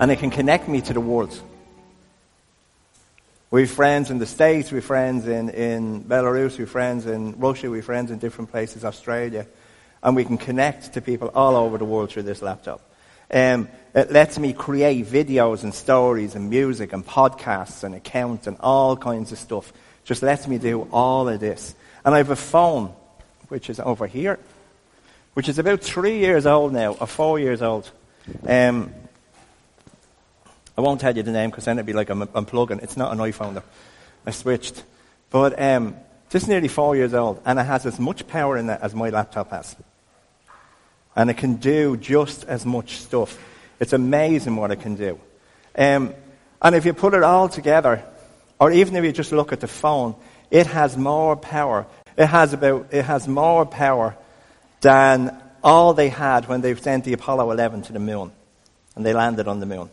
And it can connect me to the world. We have friends in the States, we have friends in, in Belarus, we have friends in Russia, we have friends in different places, Australia. And we can connect to people all over the world through this laptop. Um, it lets me create videos and stories and music and podcasts and accounts and all kinds of stuff. Just lets me do all of this. And I have a phone, which is over here, which is about three years old now, or four years old. Um, I won't tell you the name because then it'd be like I'm unplugging. It's not an iPhone though. I switched. But um, just nearly four years old, and it has as much power in it as my laptop has. And it can do just as much stuff. It's amazing what it can do. Um, and if you put it all together, or even if you just look at the phone, it has more power. It has about, it has more power than all they had when they sent the Apollo 11 to the moon. And they landed on the moon.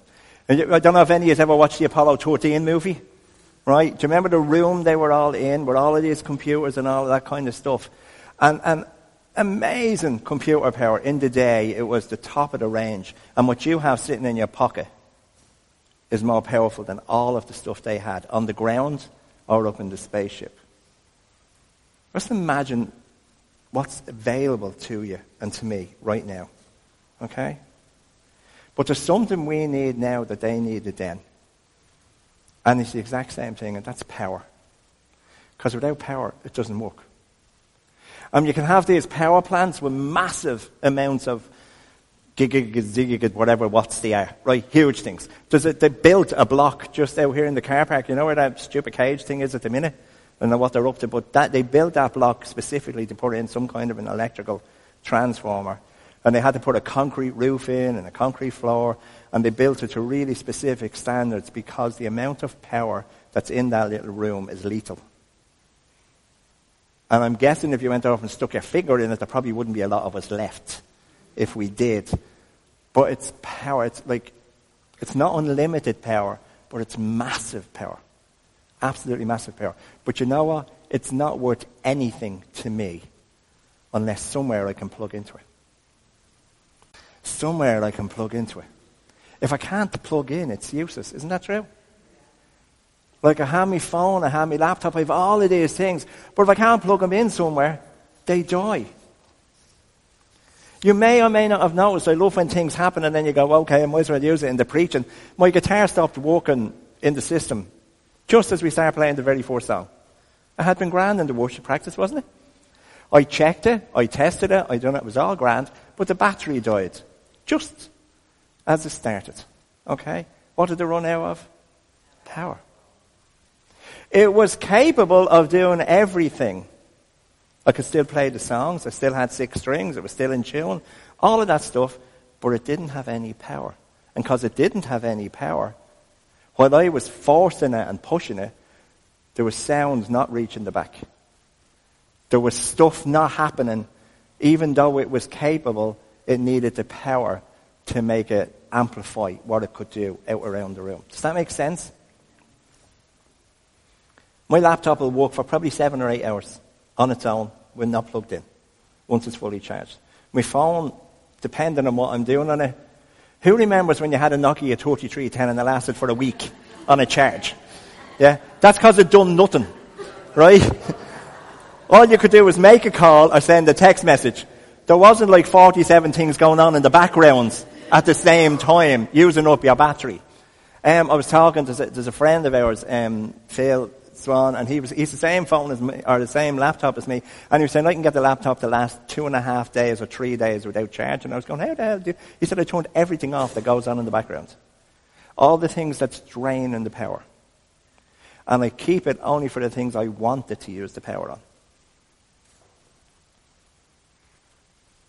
I don't know if any of you have ever watched the Apollo 13 movie, right? Do you remember the room they were all in with all of these computers and all of that kind of stuff? And, and amazing computer power. In the day, it was the top of the range. And what you have sitting in your pocket is more powerful than all of the stuff they had on the ground or up in the spaceship. Just imagine what's available to you and to me right now. Okay? But there's something we need now that they needed then. And it's the exact same thing, and that's power. Because without power, it doesn't work. Um, you can have these power plants with massive amounts of gigagad, whatever watts they are, right? Huge things. Does it, they built a block just out here in the car park. You know where that stupid cage thing is at the minute? I don't know what they're up to, but that, they built that block specifically to put in some kind of an electrical transformer and they had to put a concrete roof in and a concrete floor, and they built it to really specific standards because the amount of power that's in that little room is lethal. And I'm guessing if you went off and stuck your finger in it, there probably wouldn't be a lot of us left if we did. But it's power. It's like, it's not unlimited power, but it's massive power. Absolutely massive power. But you know what? It's not worth anything to me unless somewhere I can plug into it somewhere I can plug into it. If I can't plug in, it's useless. Isn't that true? Like I have my phone, I have my laptop, I have all of these things. But if I can't plug them in somewhere, they die. You may or may not have noticed, I love when things happen and then you go, okay, I might as well use it in the preaching. My guitar stopped working in the system just as we started playing the very first song. It had been grand in the worship practice, wasn't it? I checked it, I tested it, I done it, it was all grand, but the battery died just as it started. Okay? What did it run out of? Power. It was capable of doing everything. I could still play the songs. I still had six strings. It was still in tune. All of that stuff. But it didn't have any power. And because it didn't have any power, while I was forcing it and pushing it, there was sounds not reaching the back. There was stuff not happening, even though it was capable it needed the power to make it amplify what it could do out around the room. Does that make sense? My laptop will work for probably seven or eight hours on its own when not plugged in, once it's fully charged. My phone, depending on what I'm doing on it, who remembers when you had a Nokia 3310 and it lasted for a week on a charge? Yeah? That's because it done nothing. Right? All you could do was make a call or send a text message. There wasn't like 47 things going on in the background at the same time, using up your battery. Um, I was talking to there's a friend of ours, um, Phil Swan, and he was he's the same phone as me, or the same laptop as me, and he was saying I can get the laptop to last two and a half days or three days without charge. And I was going, how the hell do you? He said I turned everything off that goes on in the background, all the things that's draining the power, and I keep it only for the things I wanted to use the power on.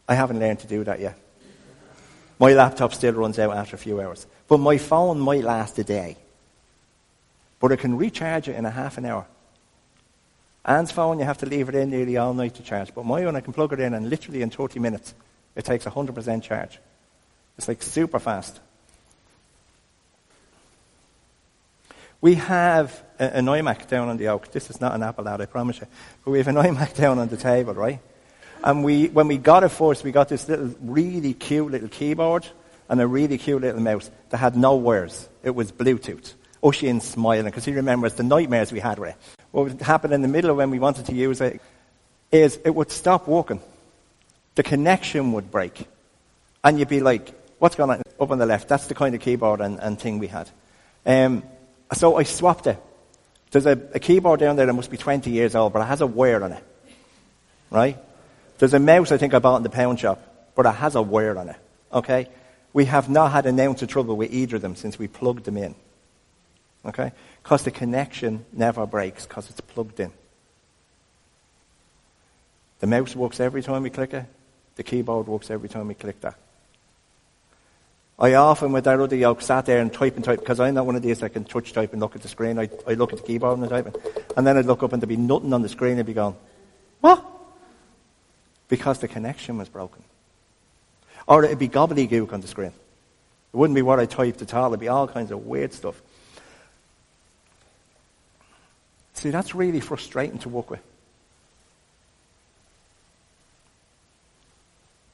I haven't learned to do that yet. My laptop still runs out after a few hours. But my phone might last a day. But I can recharge it in a half an hour. Anne's phone, you have to leave it in nearly all night to charge. But my one, I can plug it in and literally in 30 minutes, it takes 100% charge. It's like super fast. We have an iMac down on the oak. This is not an Apple ad, I promise you. But we have an iMac down on the table, right? And we, when we got it first, we got this little, really cute little keyboard and a really cute little mouse that had no wires. It was Bluetooth. Oisin smiling because he remembers the nightmares we had with it. What would happen in the middle of when we wanted to use it is it would stop working. The connection would break. And you'd be like, what's going on up on the left? That's the kind of keyboard and, and thing we had. Um, so I swapped it. There's a, a keyboard down there that must be 20 years old, but it has a wire on it. Right? There's a mouse I think I bought in the pound shop, but it has a wire on it. Okay? We have not had an ounce of trouble with either of them since we plugged them in. Okay? Because the connection never breaks because it's plugged in. The mouse works every time we click it. The keyboard works every time we click that. I often, with that other yoke, sat there and type and type, because I'm not one of these that can touch type and look at the screen. I, I look at the keyboard and I type it. And then I'd look up and there'd be nothing on the screen. and I'd be going, what? Because the connection was broken. Or it'd be gobbledygook on the screen. It wouldn't be what I typed at all. It'd be all kinds of weird stuff. See, that's really frustrating to work with.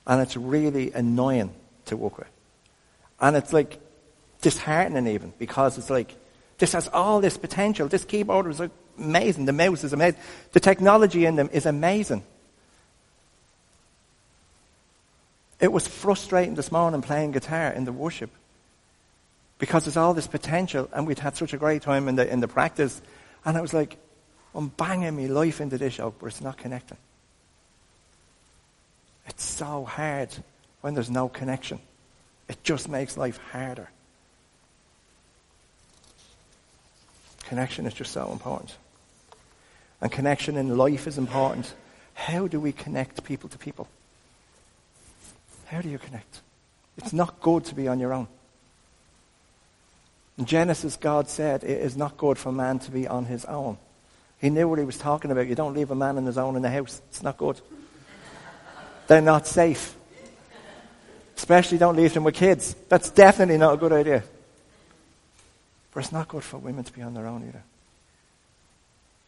And it's really annoying to work with. And it's like disheartening even because it's like, this has all this potential. This keyboard is amazing. The mouse is amazing. The technology in them is amazing. It was frustrating this morning playing guitar in the worship because there's all this potential and we'd had such a great time in the, in the practice. And I was like, I'm banging my life into this yoke, but it's not connecting. It's so hard when there's no connection. It just makes life harder. Connection is just so important. And connection in life is important. How do we connect people to people? How do you connect? It's not good to be on your own. In Genesis, God said it is not good for man to be on his own. He knew what he was talking about. You don't leave a man on his own in the house. It's not good. They're not safe. Especially don't leave them with kids. That's definitely not a good idea. But it's not good for women to be on their own either.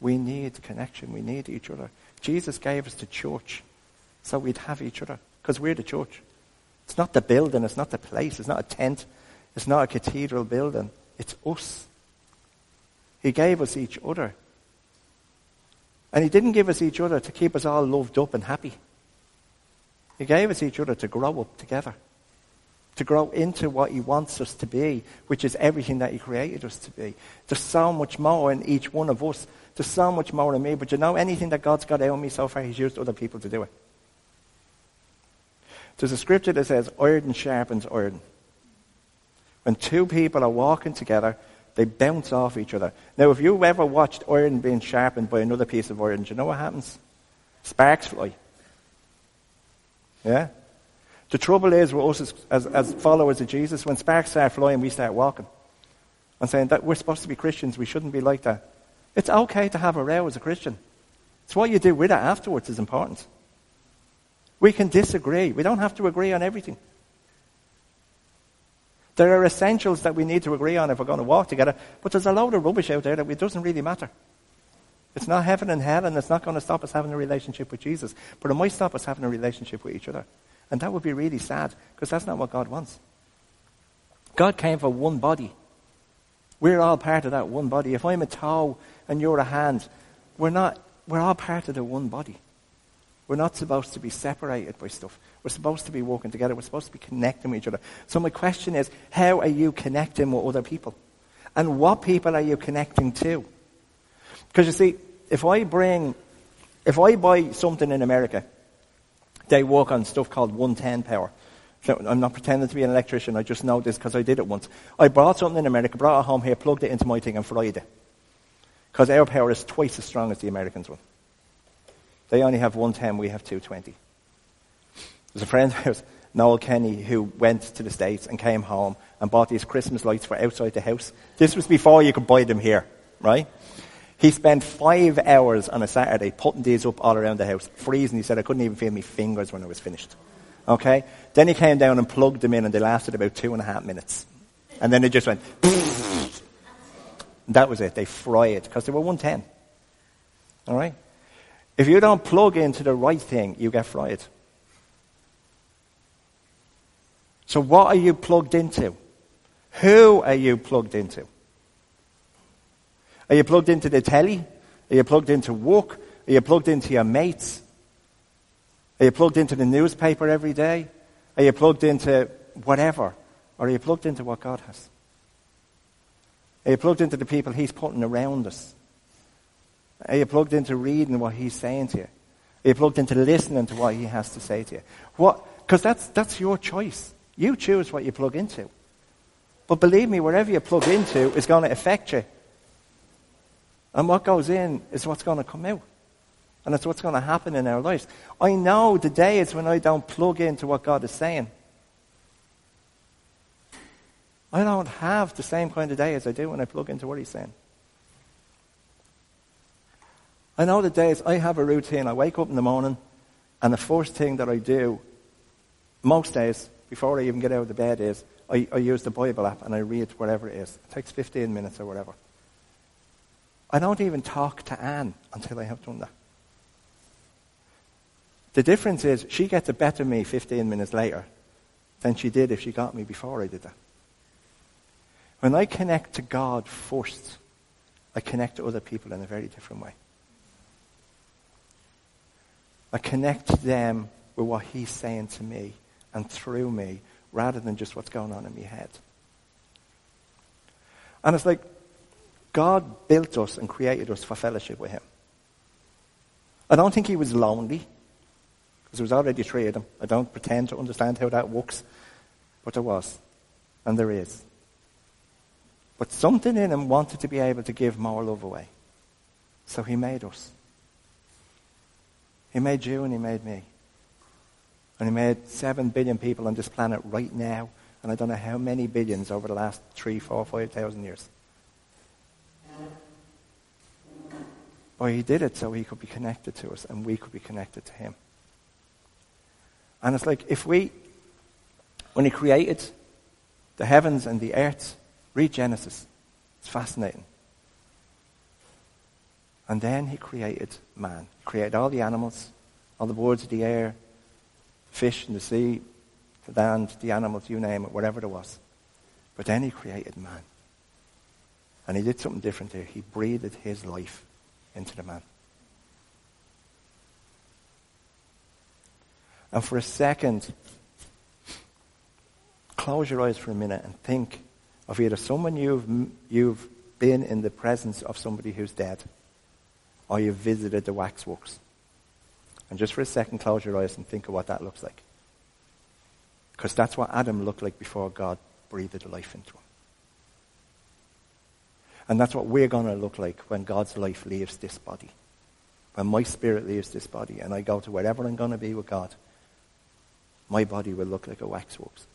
We need connection. We need each other. Jesus gave us the church so we'd have each other because we're the church. It's not the building. It's not the place. It's not a tent. It's not a cathedral building. It's us. He gave us each other. And He didn't give us each other to keep us all loved up and happy. He gave us each other to grow up together, to grow into what He wants us to be, which is everything that He created us to be. There's so much more in each one of us. There's so much more in me. But you know, anything that God's got out of me so far, He's used other people to do it. There's a scripture that says, iron sharpens iron. When two people are walking together, they bounce off each other. Now, if you've ever watched iron being sharpened by another piece of iron, do you know what happens? Sparks fly. Yeah? The trouble is us as, as, as, followers of Jesus, when sparks start flying, we start walking. And saying that we're supposed to be Christians, we shouldn't be like that. It's okay to have a row as a Christian. It's what you do with it afterwards is important. We can disagree. We don't have to agree on everything. There are essentials that we need to agree on if we're going to walk together, but there's a load of rubbish out there that it doesn't really matter. It's not heaven and hell, and it's not going to stop us having a relationship with Jesus. But it might stop us having a relationship with each other. And that would be really sad, because that's not what God wants. God came for one body. We're all part of that one body. If I'm a toe and you're a hand, we're not, we're all part of the one body. We're not supposed to be separated by stuff. We're supposed to be walking together. We're supposed to be connecting with each other. So my question is, how are you connecting with other people? And what people are you connecting to? Because you see, if I bring, if I buy something in America, they work on stuff called 110 power. So I'm not pretending to be an electrician. I just know this because I did it once. I bought something in America, brought it home here, plugged it into my thing, and fried it. Because our power is twice as strong as the Americans' one. They only have 110, we have 220. There's a friend of ours, Noel Kenny, who went to the States and came home and bought these Christmas lights for outside the house. This was before you could buy them here, right? He spent five hours on a Saturday putting these up all around the house, freezing. He said, I couldn't even feel my fingers when I was finished. Okay? Then he came down and plugged them in, and they lasted about two and a half minutes. And then it just went. that was it. They fried because they were 110. All right? If you don't plug into the right thing, you get fried. So, what are you plugged into? Who are you plugged into? Are you plugged into the telly? Are you plugged into work? Are you plugged into your mates? Are you plugged into the newspaper every day? Are you plugged into whatever? Or are you plugged into what God has? Are you plugged into the people He's putting around us? Are you plugged into reading what He's saying to you? Are you plugged into listening to what He has to say to you? What? Because that's, that's your choice. You choose what you plug into. But believe me, wherever you plug into is going to affect you. And what goes in is what's going to come out. And that's what's going to happen in our lives. I know the day is when I don't plug into what God is saying. I don't have the same kind of day as I do when I plug into what He's saying. I know the days I have a routine. I wake up in the morning, and the first thing that I do, most days, before I even get out of the bed, is I, I use the Bible app and I read whatever it is. It takes 15 minutes or whatever. I don't even talk to Anne until I have done that. The difference is she gets a better me 15 minutes later than she did if she got me before I did that. When I connect to God first, I connect to other people in a very different way. I connect them with what He's saying to me and through me rather than just what's going on in my head. And it's like God built us and created us for fellowship with Him. I don't think He was lonely because there was already three of them. I don't pretend to understand how that works, but there was, and there is. But something in Him wanted to be able to give more love away. So He made us. He made you and He made me. And He made seven billion people on this planet right now. And I don't know how many billions over the last three, four, five thousand years. But He did it so He could be connected to us and we could be connected to Him. And it's like if we, when He created the heavens and the earth, read Genesis. It's fascinating. And then he created man. He created all the animals, all the birds of the air, fish in the sea, the land, the animals, you name it, whatever it was. But then he created man. And he did something different here. He breathed his life into the man. And for a second, close your eyes for a minute and think of either someone you've, you've been in the presence of somebody who's dead or you've visited the waxworks. And just for a second, close your eyes and think of what that looks like. Because that's what Adam looked like before God breathed life into him. And that's what we're going to look like when God's life leaves this body. When my spirit leaves this body and I go to wherever I'm going to be with God, my body will look like a waxworks.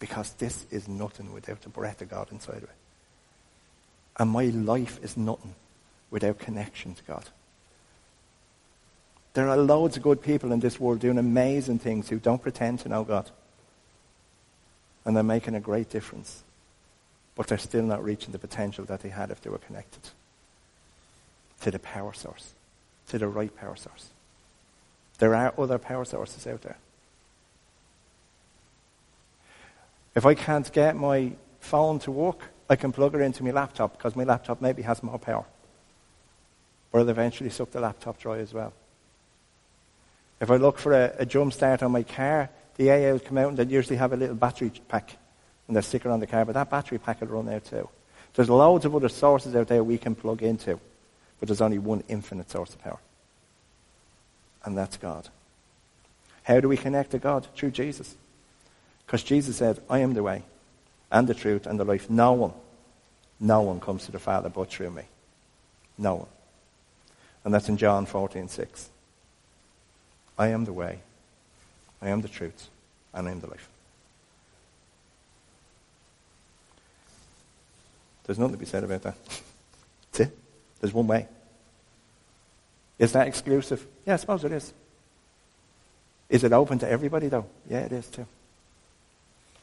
Because this is nothing without the breath of God inside of it. And my life is nothing without connection to God. There are loads of good people in this world doing amazing things who don't pretend to know God. And they're making a great difference. But they're still not reaching the potential that they had if they were connected to the power source, to the right power source. There are other power sources out there. If I can't get my phone to work, I can plug it into my laptop because my laptop maybe has more power. Or it'll eventually suck the laptop dry as well. If I look for a, a jump start on my car, the AA will come out and they'll usually have a little battery pack and they stick it on the car, but that battery pack will run out too. There's loads of other sources out there we can plug into, but there's only one infinite source of power. And that's God. How do we connect to God? Through Jesus. Because Jesus said, I am the way and the truth and the life. No one, no one comes to the Father but through me. No one. And that's in John 14, 6. I am the way, I am the truth, and I am the life. There's nothing to be said about that. That's it. There's one way. Is that exclusive? Yeah, I suppose it is. Is it open to everybody, though? Yeah, it is too.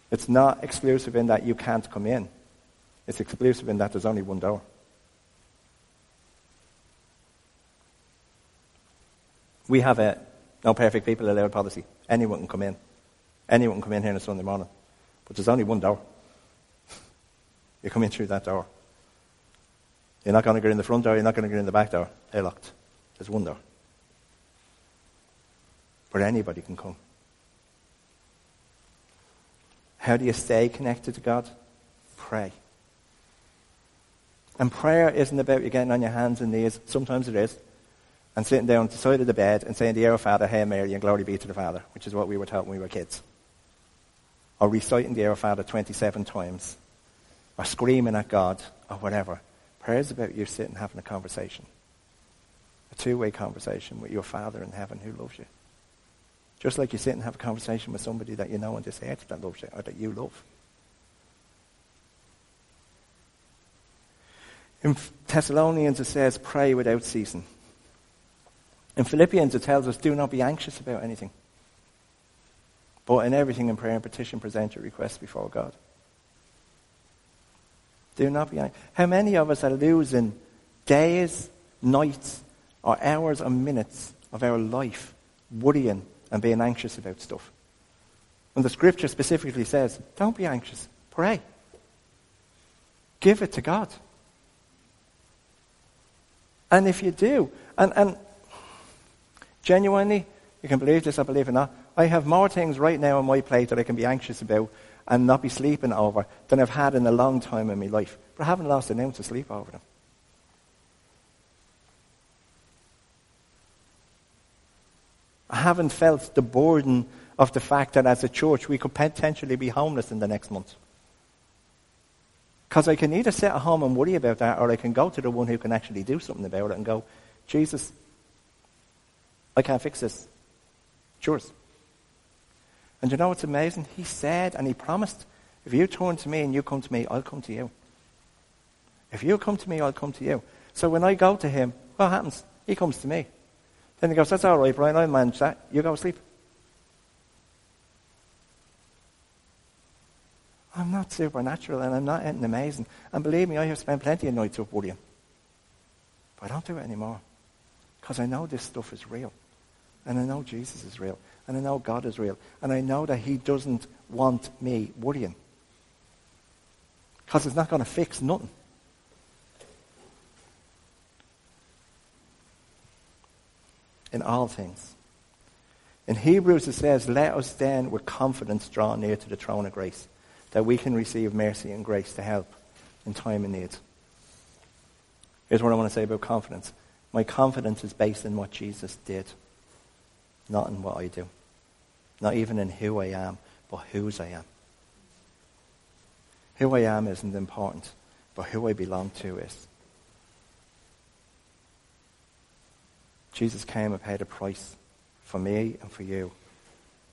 It's not exclusive in that you can't come in. It's exclusive in that there's only one door. We have a no perfect people allowed policy. Anyone can come in. Anyone can come in here on a Sunday morning. But there's only one door. You come in through that door. You're not going to get in the front door, you're not going to get in the back door. They're locked. There's one door. But anybody can come. How do you stay connected to God? Pray. And prayer isn't about you getting on your hands and knees. Sometimes it is. And sitting down at the side of the bed and saying the Our Father, Hail Mary, and glory be to the Father, which is what we were taught when we were kids. Or reciting the Our Father 27 times. Or screaming at God, or whatever. Prayer's about you sitting having a conversation. A two-way conversation with your Father in heaven who loves you. Just like you sit and have a conversation with somebody that you know on this earth that loves you, or that you love. In Thessalonians it says, pray without ceasing. In Philippians it tells us, do not be anxious about anything. But in everything in prayer and petition, present your requests before God. Do not be anxious. How many of us are losing days, nights, or hours or minutes of our life worrying and being anxious about stuff? And the scripture specifically says, don't be anxious. Pray. Give it to God. And if you do, and, and genuinely, you can believe this or believe it not, I have more things right now on my plate that I can be anxious about and not be sleeping over than I've had in a long time in my life. But I haven't lost an ounce of sleep over them. I haven't felt the burden of the fact that as a church we could potentially be homeless in the next month. Because I can either sit at home and worry about that, or I can go to the one who can actually do something about it and go, Jesus, I can't fix this. It's yours. And you know what's amazing? He said and he promised, if you turn to me and you come to me, I'll come to you. If you come to me, I'll come to you. So when I go to him, what happens? He comes to me. Then he goes, that's all right, Brian, I'll manage that. You go to sleep. I'm not supernatural and I'm not anything amazing. And believe me, I have spent plenty of nights up worrying. But I don't do it anymore. Because I know this stuff is real. And I know Jesus is real. And I know God is real. And I know that He doesn't want me worrying. Because it's not going to fix nothing. In all things. In Hebrews it says, Let us then with confidence draw near to the throne of grace, that we can receive mercy and grace to help in time of need. Here's what I want to say about confidence. My confidence is based on what Jesus did, not in what I do. Not even in who I am, but whose I am. Who I am isn't important, but who I belong to is. Jesus came and paid a price for me and for you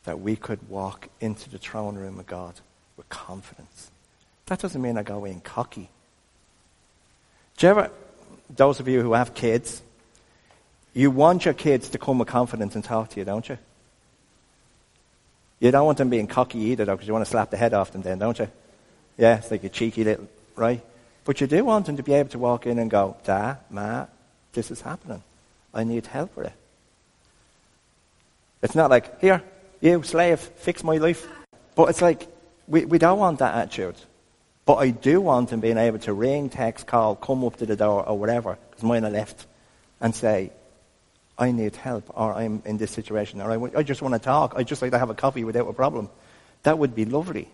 that we could walk into the throne room of God with confidence. That doesn't mean I go in cocky. Do you ever, those of you who have kids, you want your kids to come with confidence and talk to you, don't you? You don't want them being cocky either, though, because you want to slap the head off them then, don't you? Yeah, it's like a cheeky little, right? But you do want them to be able to walk in and go, Da, Ma, this is happening. I need help with it. It's not like, here, you, slave, fix my life. But it's like, we, we don't want that attitude. But I do want them being able to ring, text, call, come up to the door or whatever, because mine are left, and say, I need help, or I'm in this situation, or I, just want to talk. I just like to have a coffee without a problem. That would be lovely.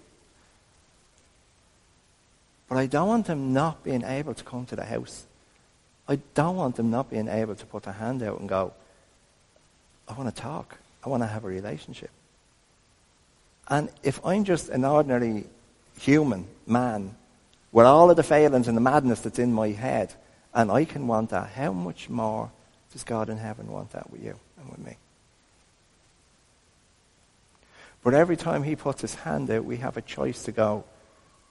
But I don't want them not being able to come to the house. I don't want them not being able to put their hand out and go, I want to talk. I want to have a relationship. And if I'm just an ordinary human man with all of the failings and the madness that's in my head, and I can want that, how much more does God in heaven want that with you and with me? But every time he puts his hand out, we have a choice to go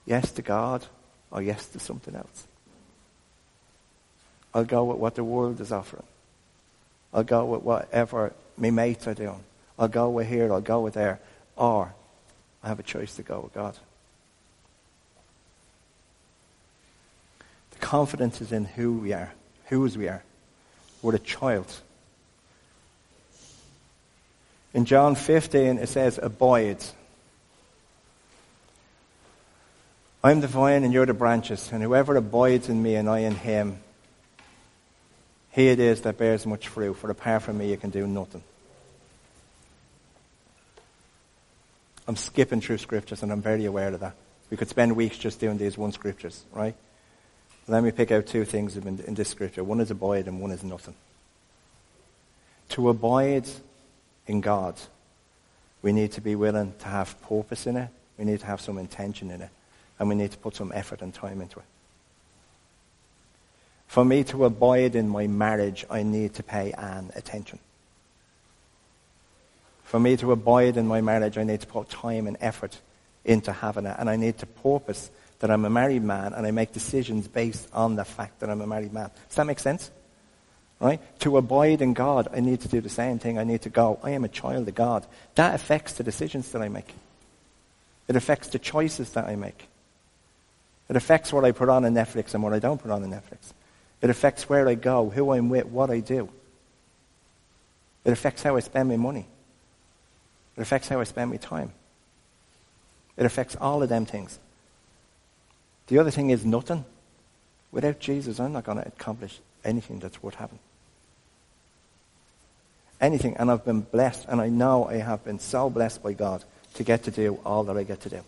yes to God or yes to something else. I'll go with what the world is offering. I'll go with whatever my mates are doing. I'll go with here, I'll go with there. Or I have a choice to go with God. The confidence is in who we are, whose we are were a child. In John 15, it says, Abide. I'm the vine and you're the branches, and whoever abides in me and I in him, he it is that bears much fruit, for apart from me you can do nothing. I'm skipping through scriptures and I'm very aware of that. We could spend weeks just doing these one scriptures, right? Let me pick out two things in, this scripture. One is abide and one is nothing. To abide in God, we need to be willing to have purpose in it. We need to have some intention in it. And we need to put some effort and time into it. For me to abide in my marriage, I need to pay Anne attention. For me to abide in my marriage, I need to put time and effort into having it. And I need to purpose that I'm a married man and I make decisions based on the fact that I'm a married man. Does that make sense? Right? To abide in God, I need to do the same thing. I need to go, I am a child of God. That affects the decisions that I make. It affects the choices that I make. It affects what I put on in Netflix and what I don't put on in Netflix. It affects where I go, who I'm with, what I do. It affects how I spend my money. It affects how I spend my time. It affects all of them things. The other thing is nothing. Without Jesus, I'm not going to accomplish anything that's worth having. Anything. And I've been blessed, and I know I have been so blessed by God to get to do all that I get to do.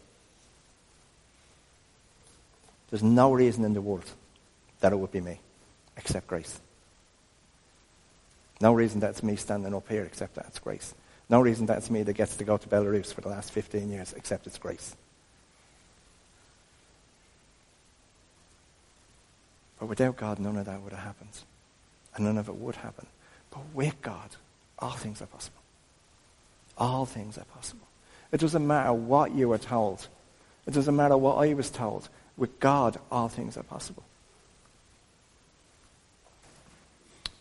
There's no reason in the world that it would be me, except grace. No reason that's me standing up here, except that's grace. No reason that's me that gets to go to Belarus for the last 15 years, except it's grace. But without God, none of that would have happened. And none of it would happen. But with God, all things are possible. All things are possible. It doesn't matter what you were told. It doesn't matter what I was told. With God, all things are possible.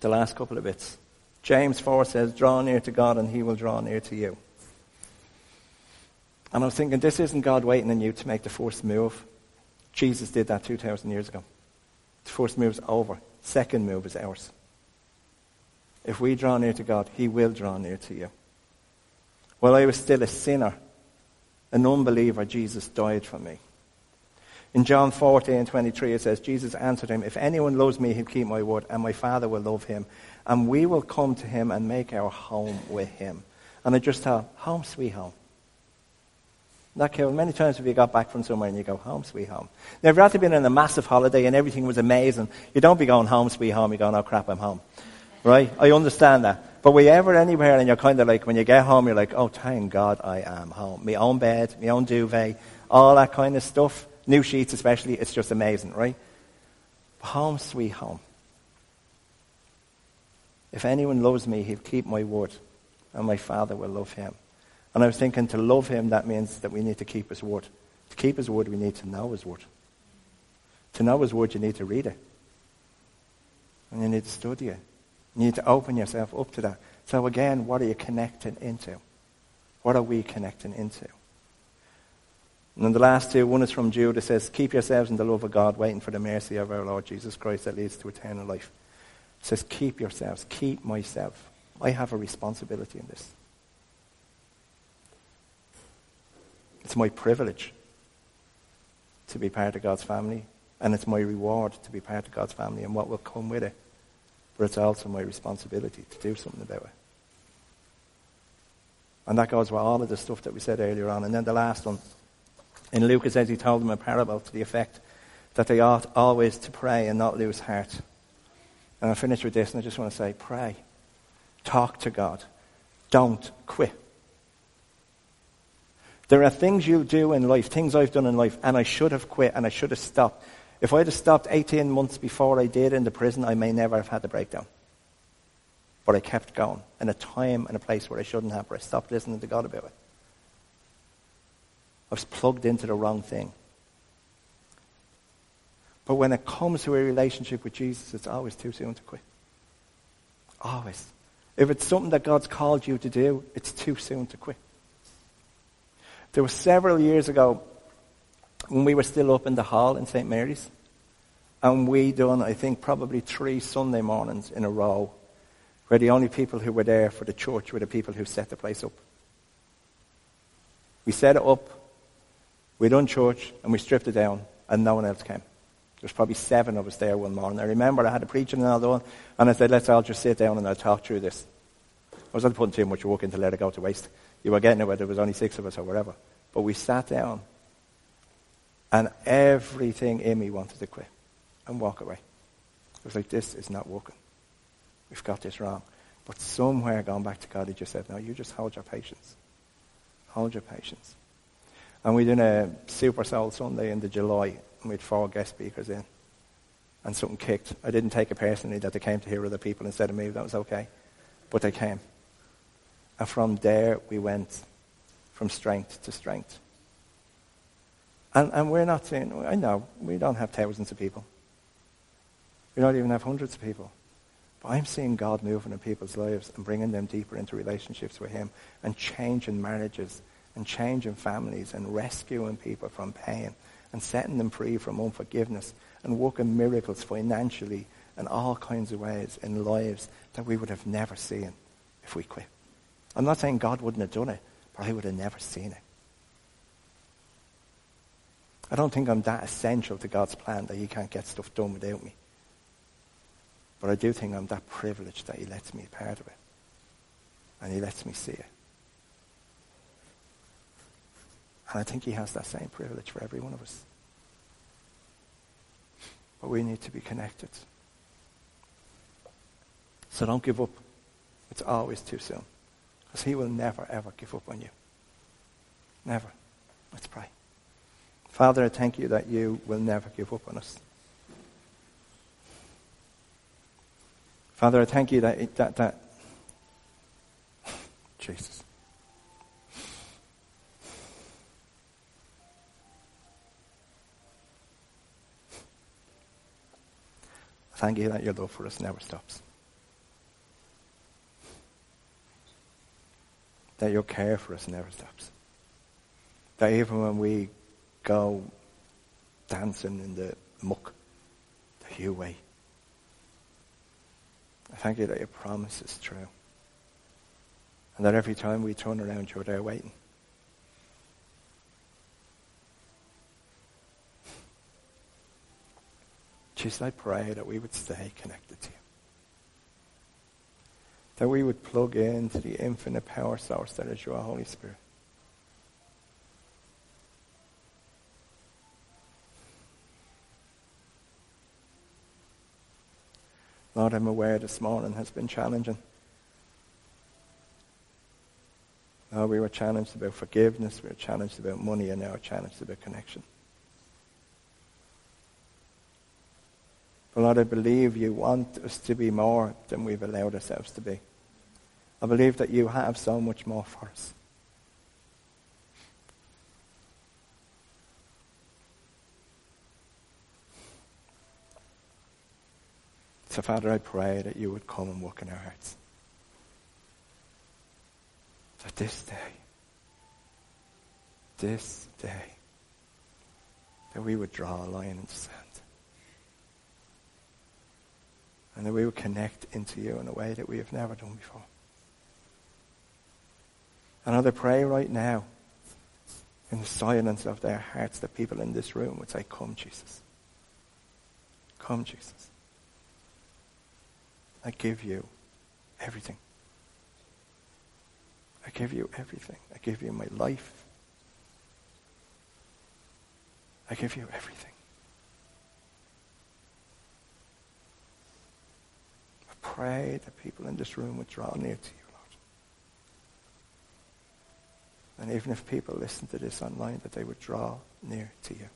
The last couple of bits. James 4 says, Draw near to God and he will draw near to you. And I was thinking, this isn't God waiting on you to make the first move. Jesus did that 2,000 years ago. First move's over. Second move is ours. If we draw near to God, he will draw near to you. While I was still a sinner, an unbeliever, Jesus died for me. In John 14, 23, it says, Jesus answered him, If anyone loves me, he'll keep my word, and my Father will love him, and we will come to him and make our home with him. And I just thought, home sweet home. That uh, cool. Many times have you got back from somewhere and you go, home sweet home. Now, if you had been on a massive holiday and everything was amazing, you don't be going home sweet home, you're going, oh crap, I'm home. Right? I understand that. But were you ever anywhere and you're kind of like, when you get home, you're like, oh, thank God I am home. My own bed, my own duvet, all that kind of stuff. New sheets especially, it's just amazing, right? Home sweet home. If anyone loves me, he'll keep my word, and my Father will love him. And I was thinking to love him, that means that we need to keep his word. To keep his word, we need to know his word. To know his word, you need to read it. And you need to study it. You need to open yourself up to that. So again, what are you connecting into? What are we connecting into? And then the last two, one is from Jude. It says, Keep yourselves in the love of God, waiting for the mercy of our Lord Jesus Christ that leads to eternal life. It says, keep yourselves, keep myself. I have a responsibility in this. It's my privilege to be part of God's family, and it's my reward to be part of God's family and what will come with it. But it's also my responsibility to do something about it. And that goes with all of the stuff that we said earlier on. And then the last one. In Luke, says he told them a parable to the effect that they ought always to pray and not lose heart. And I'll finish with this, and I just want to say pray. Talk to God. Don't quit. There are things you'll do in life, things I've done in life, and I should have quit and I should have stopped. If I'd have stopped 18 months before I did in the prison, I may never have had the breakdown. But I kept going in a time and a place where I shouldn't have, where I stopped listening to God about it. I was plugged into the wrong thing. But when it comes to a relationship with Jesus, it's always too soon to quit. Always. If it's something that God's called you to do, it's too soon to quit. There was several years ago when we were still up in the hall in St. Mary's, and we done, I think, probably three Sunday mornings in a row, where the only people who were there for the church were the people who set the place up. We set it up We done church and we stripped it down and no one else came. There was probably seven of us there one morning. I remember I had a preaching and all that, and I said, let's all just sit down and I'll talk through this. I wasn't putting too much work in to let it go to waste. You were getting it whether there was only six of us or whatever. But we sat down and everything in me wanted to quit and walk away. It was like, this is not working. We've got this wrong. But somewhere going back to God, he just said, no, you just hold your patience. Hold your patience. And we did a Super Soul Sunday in the July, and we had four guest speakers in. And something kicked. I didn't take it personally that they came to hear other people instead of me. That was okay. But they came. And from there, we went from strength to strength. And, and we're not saying, I know, we don't have thousands of people. We don't even have hundreds of people. But I'm seeing God moving in people's lives and bringing them deeper into relationships with Him and changing marriages and changing families and rescuing people from pain and setting them free from unforgiveness and working miracles financially and all kinds of ways in lives that we would have never seen if we quit. I'm not saying God wouldn't have done it, but I would have never seen it. I don't think I'm that essential to God's plan that He can't get stuff done without me. But I do think I'm that privileged that He lets me be part of it. And He lets me see it. And I think He has that same privilege for every one of us. But we need to be connected. So don't give up. It's always too soon. Because He will never, ever give up on you. Never. Let's pray. Father, I thank you that you will never give up on us. Father, I thank you that, that, that Jesus. Thank you that your love for us never stops. That your care for us never stops. That even when we go dancing in the muck the you way, I thank you that your promise is true. And that every time we turn around, you're there waiting. Jesus, I pray that we would stay connected to you. That we would plug into the infinite power source that is your Holy Spirit. Lord, I'm aware this morning has been challenging. Lord, we were challenged about forgiveness, we were challenged about money, and now we're challenged about connection. But Lord, I believe you want us to be more than we've allowed ourselves to be. I believe that you have so much more for us. So, Father, I pray that you would come and work in our hearts. That this day, this day, that we would draw a line in the sand. and that we would connect into you in a way that we have never done before. And I pray right now, in the silence of their hearts, that people in this room would say, Come, Jesus. Come, Jesus. I give you everything. I give you everything. I give you my life. I give you everything. I pray that people in this room would draw near to you, Lord. And even if people listen to this online, that they would draw near to you.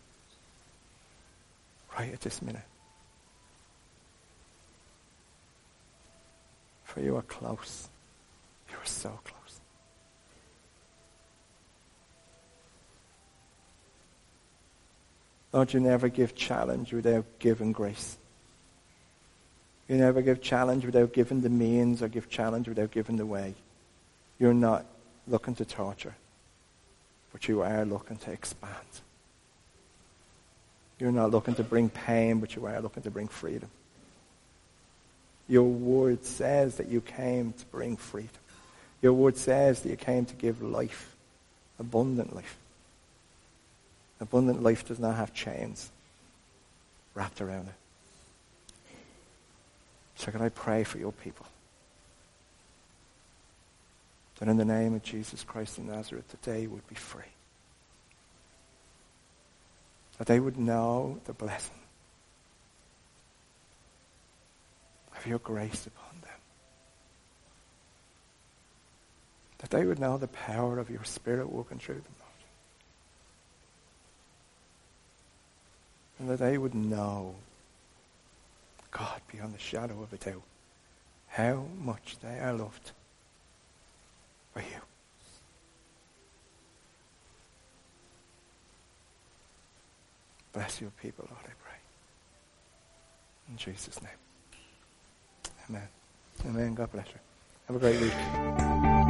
Right at this minute. For you are close. You are so close. Lord, you never give challenge without giving grace. You never give challenge without giving the means or give challenge without giving the way. You're not looking to torture, but you are looking to expand. You're not looking to bring pain, but you are looking to bring freedom. Your word says that you came to bring freedom. Your word says that you came to give life, abundant life. Abundant life does not have chains wrapped around it. So can I pray for your people? That in the name of Jesus Christ of Nazareth, that they would be free. That they would know the blessing of your grace upon them. That they would know the power of your Spirit working through them. And that they would know, God, beyond the shadow of a doubt, how much they are loved by you. Bless your people, Lord, I pray. In Jesus' name. Amen. Amen. God bless you. Have a great week.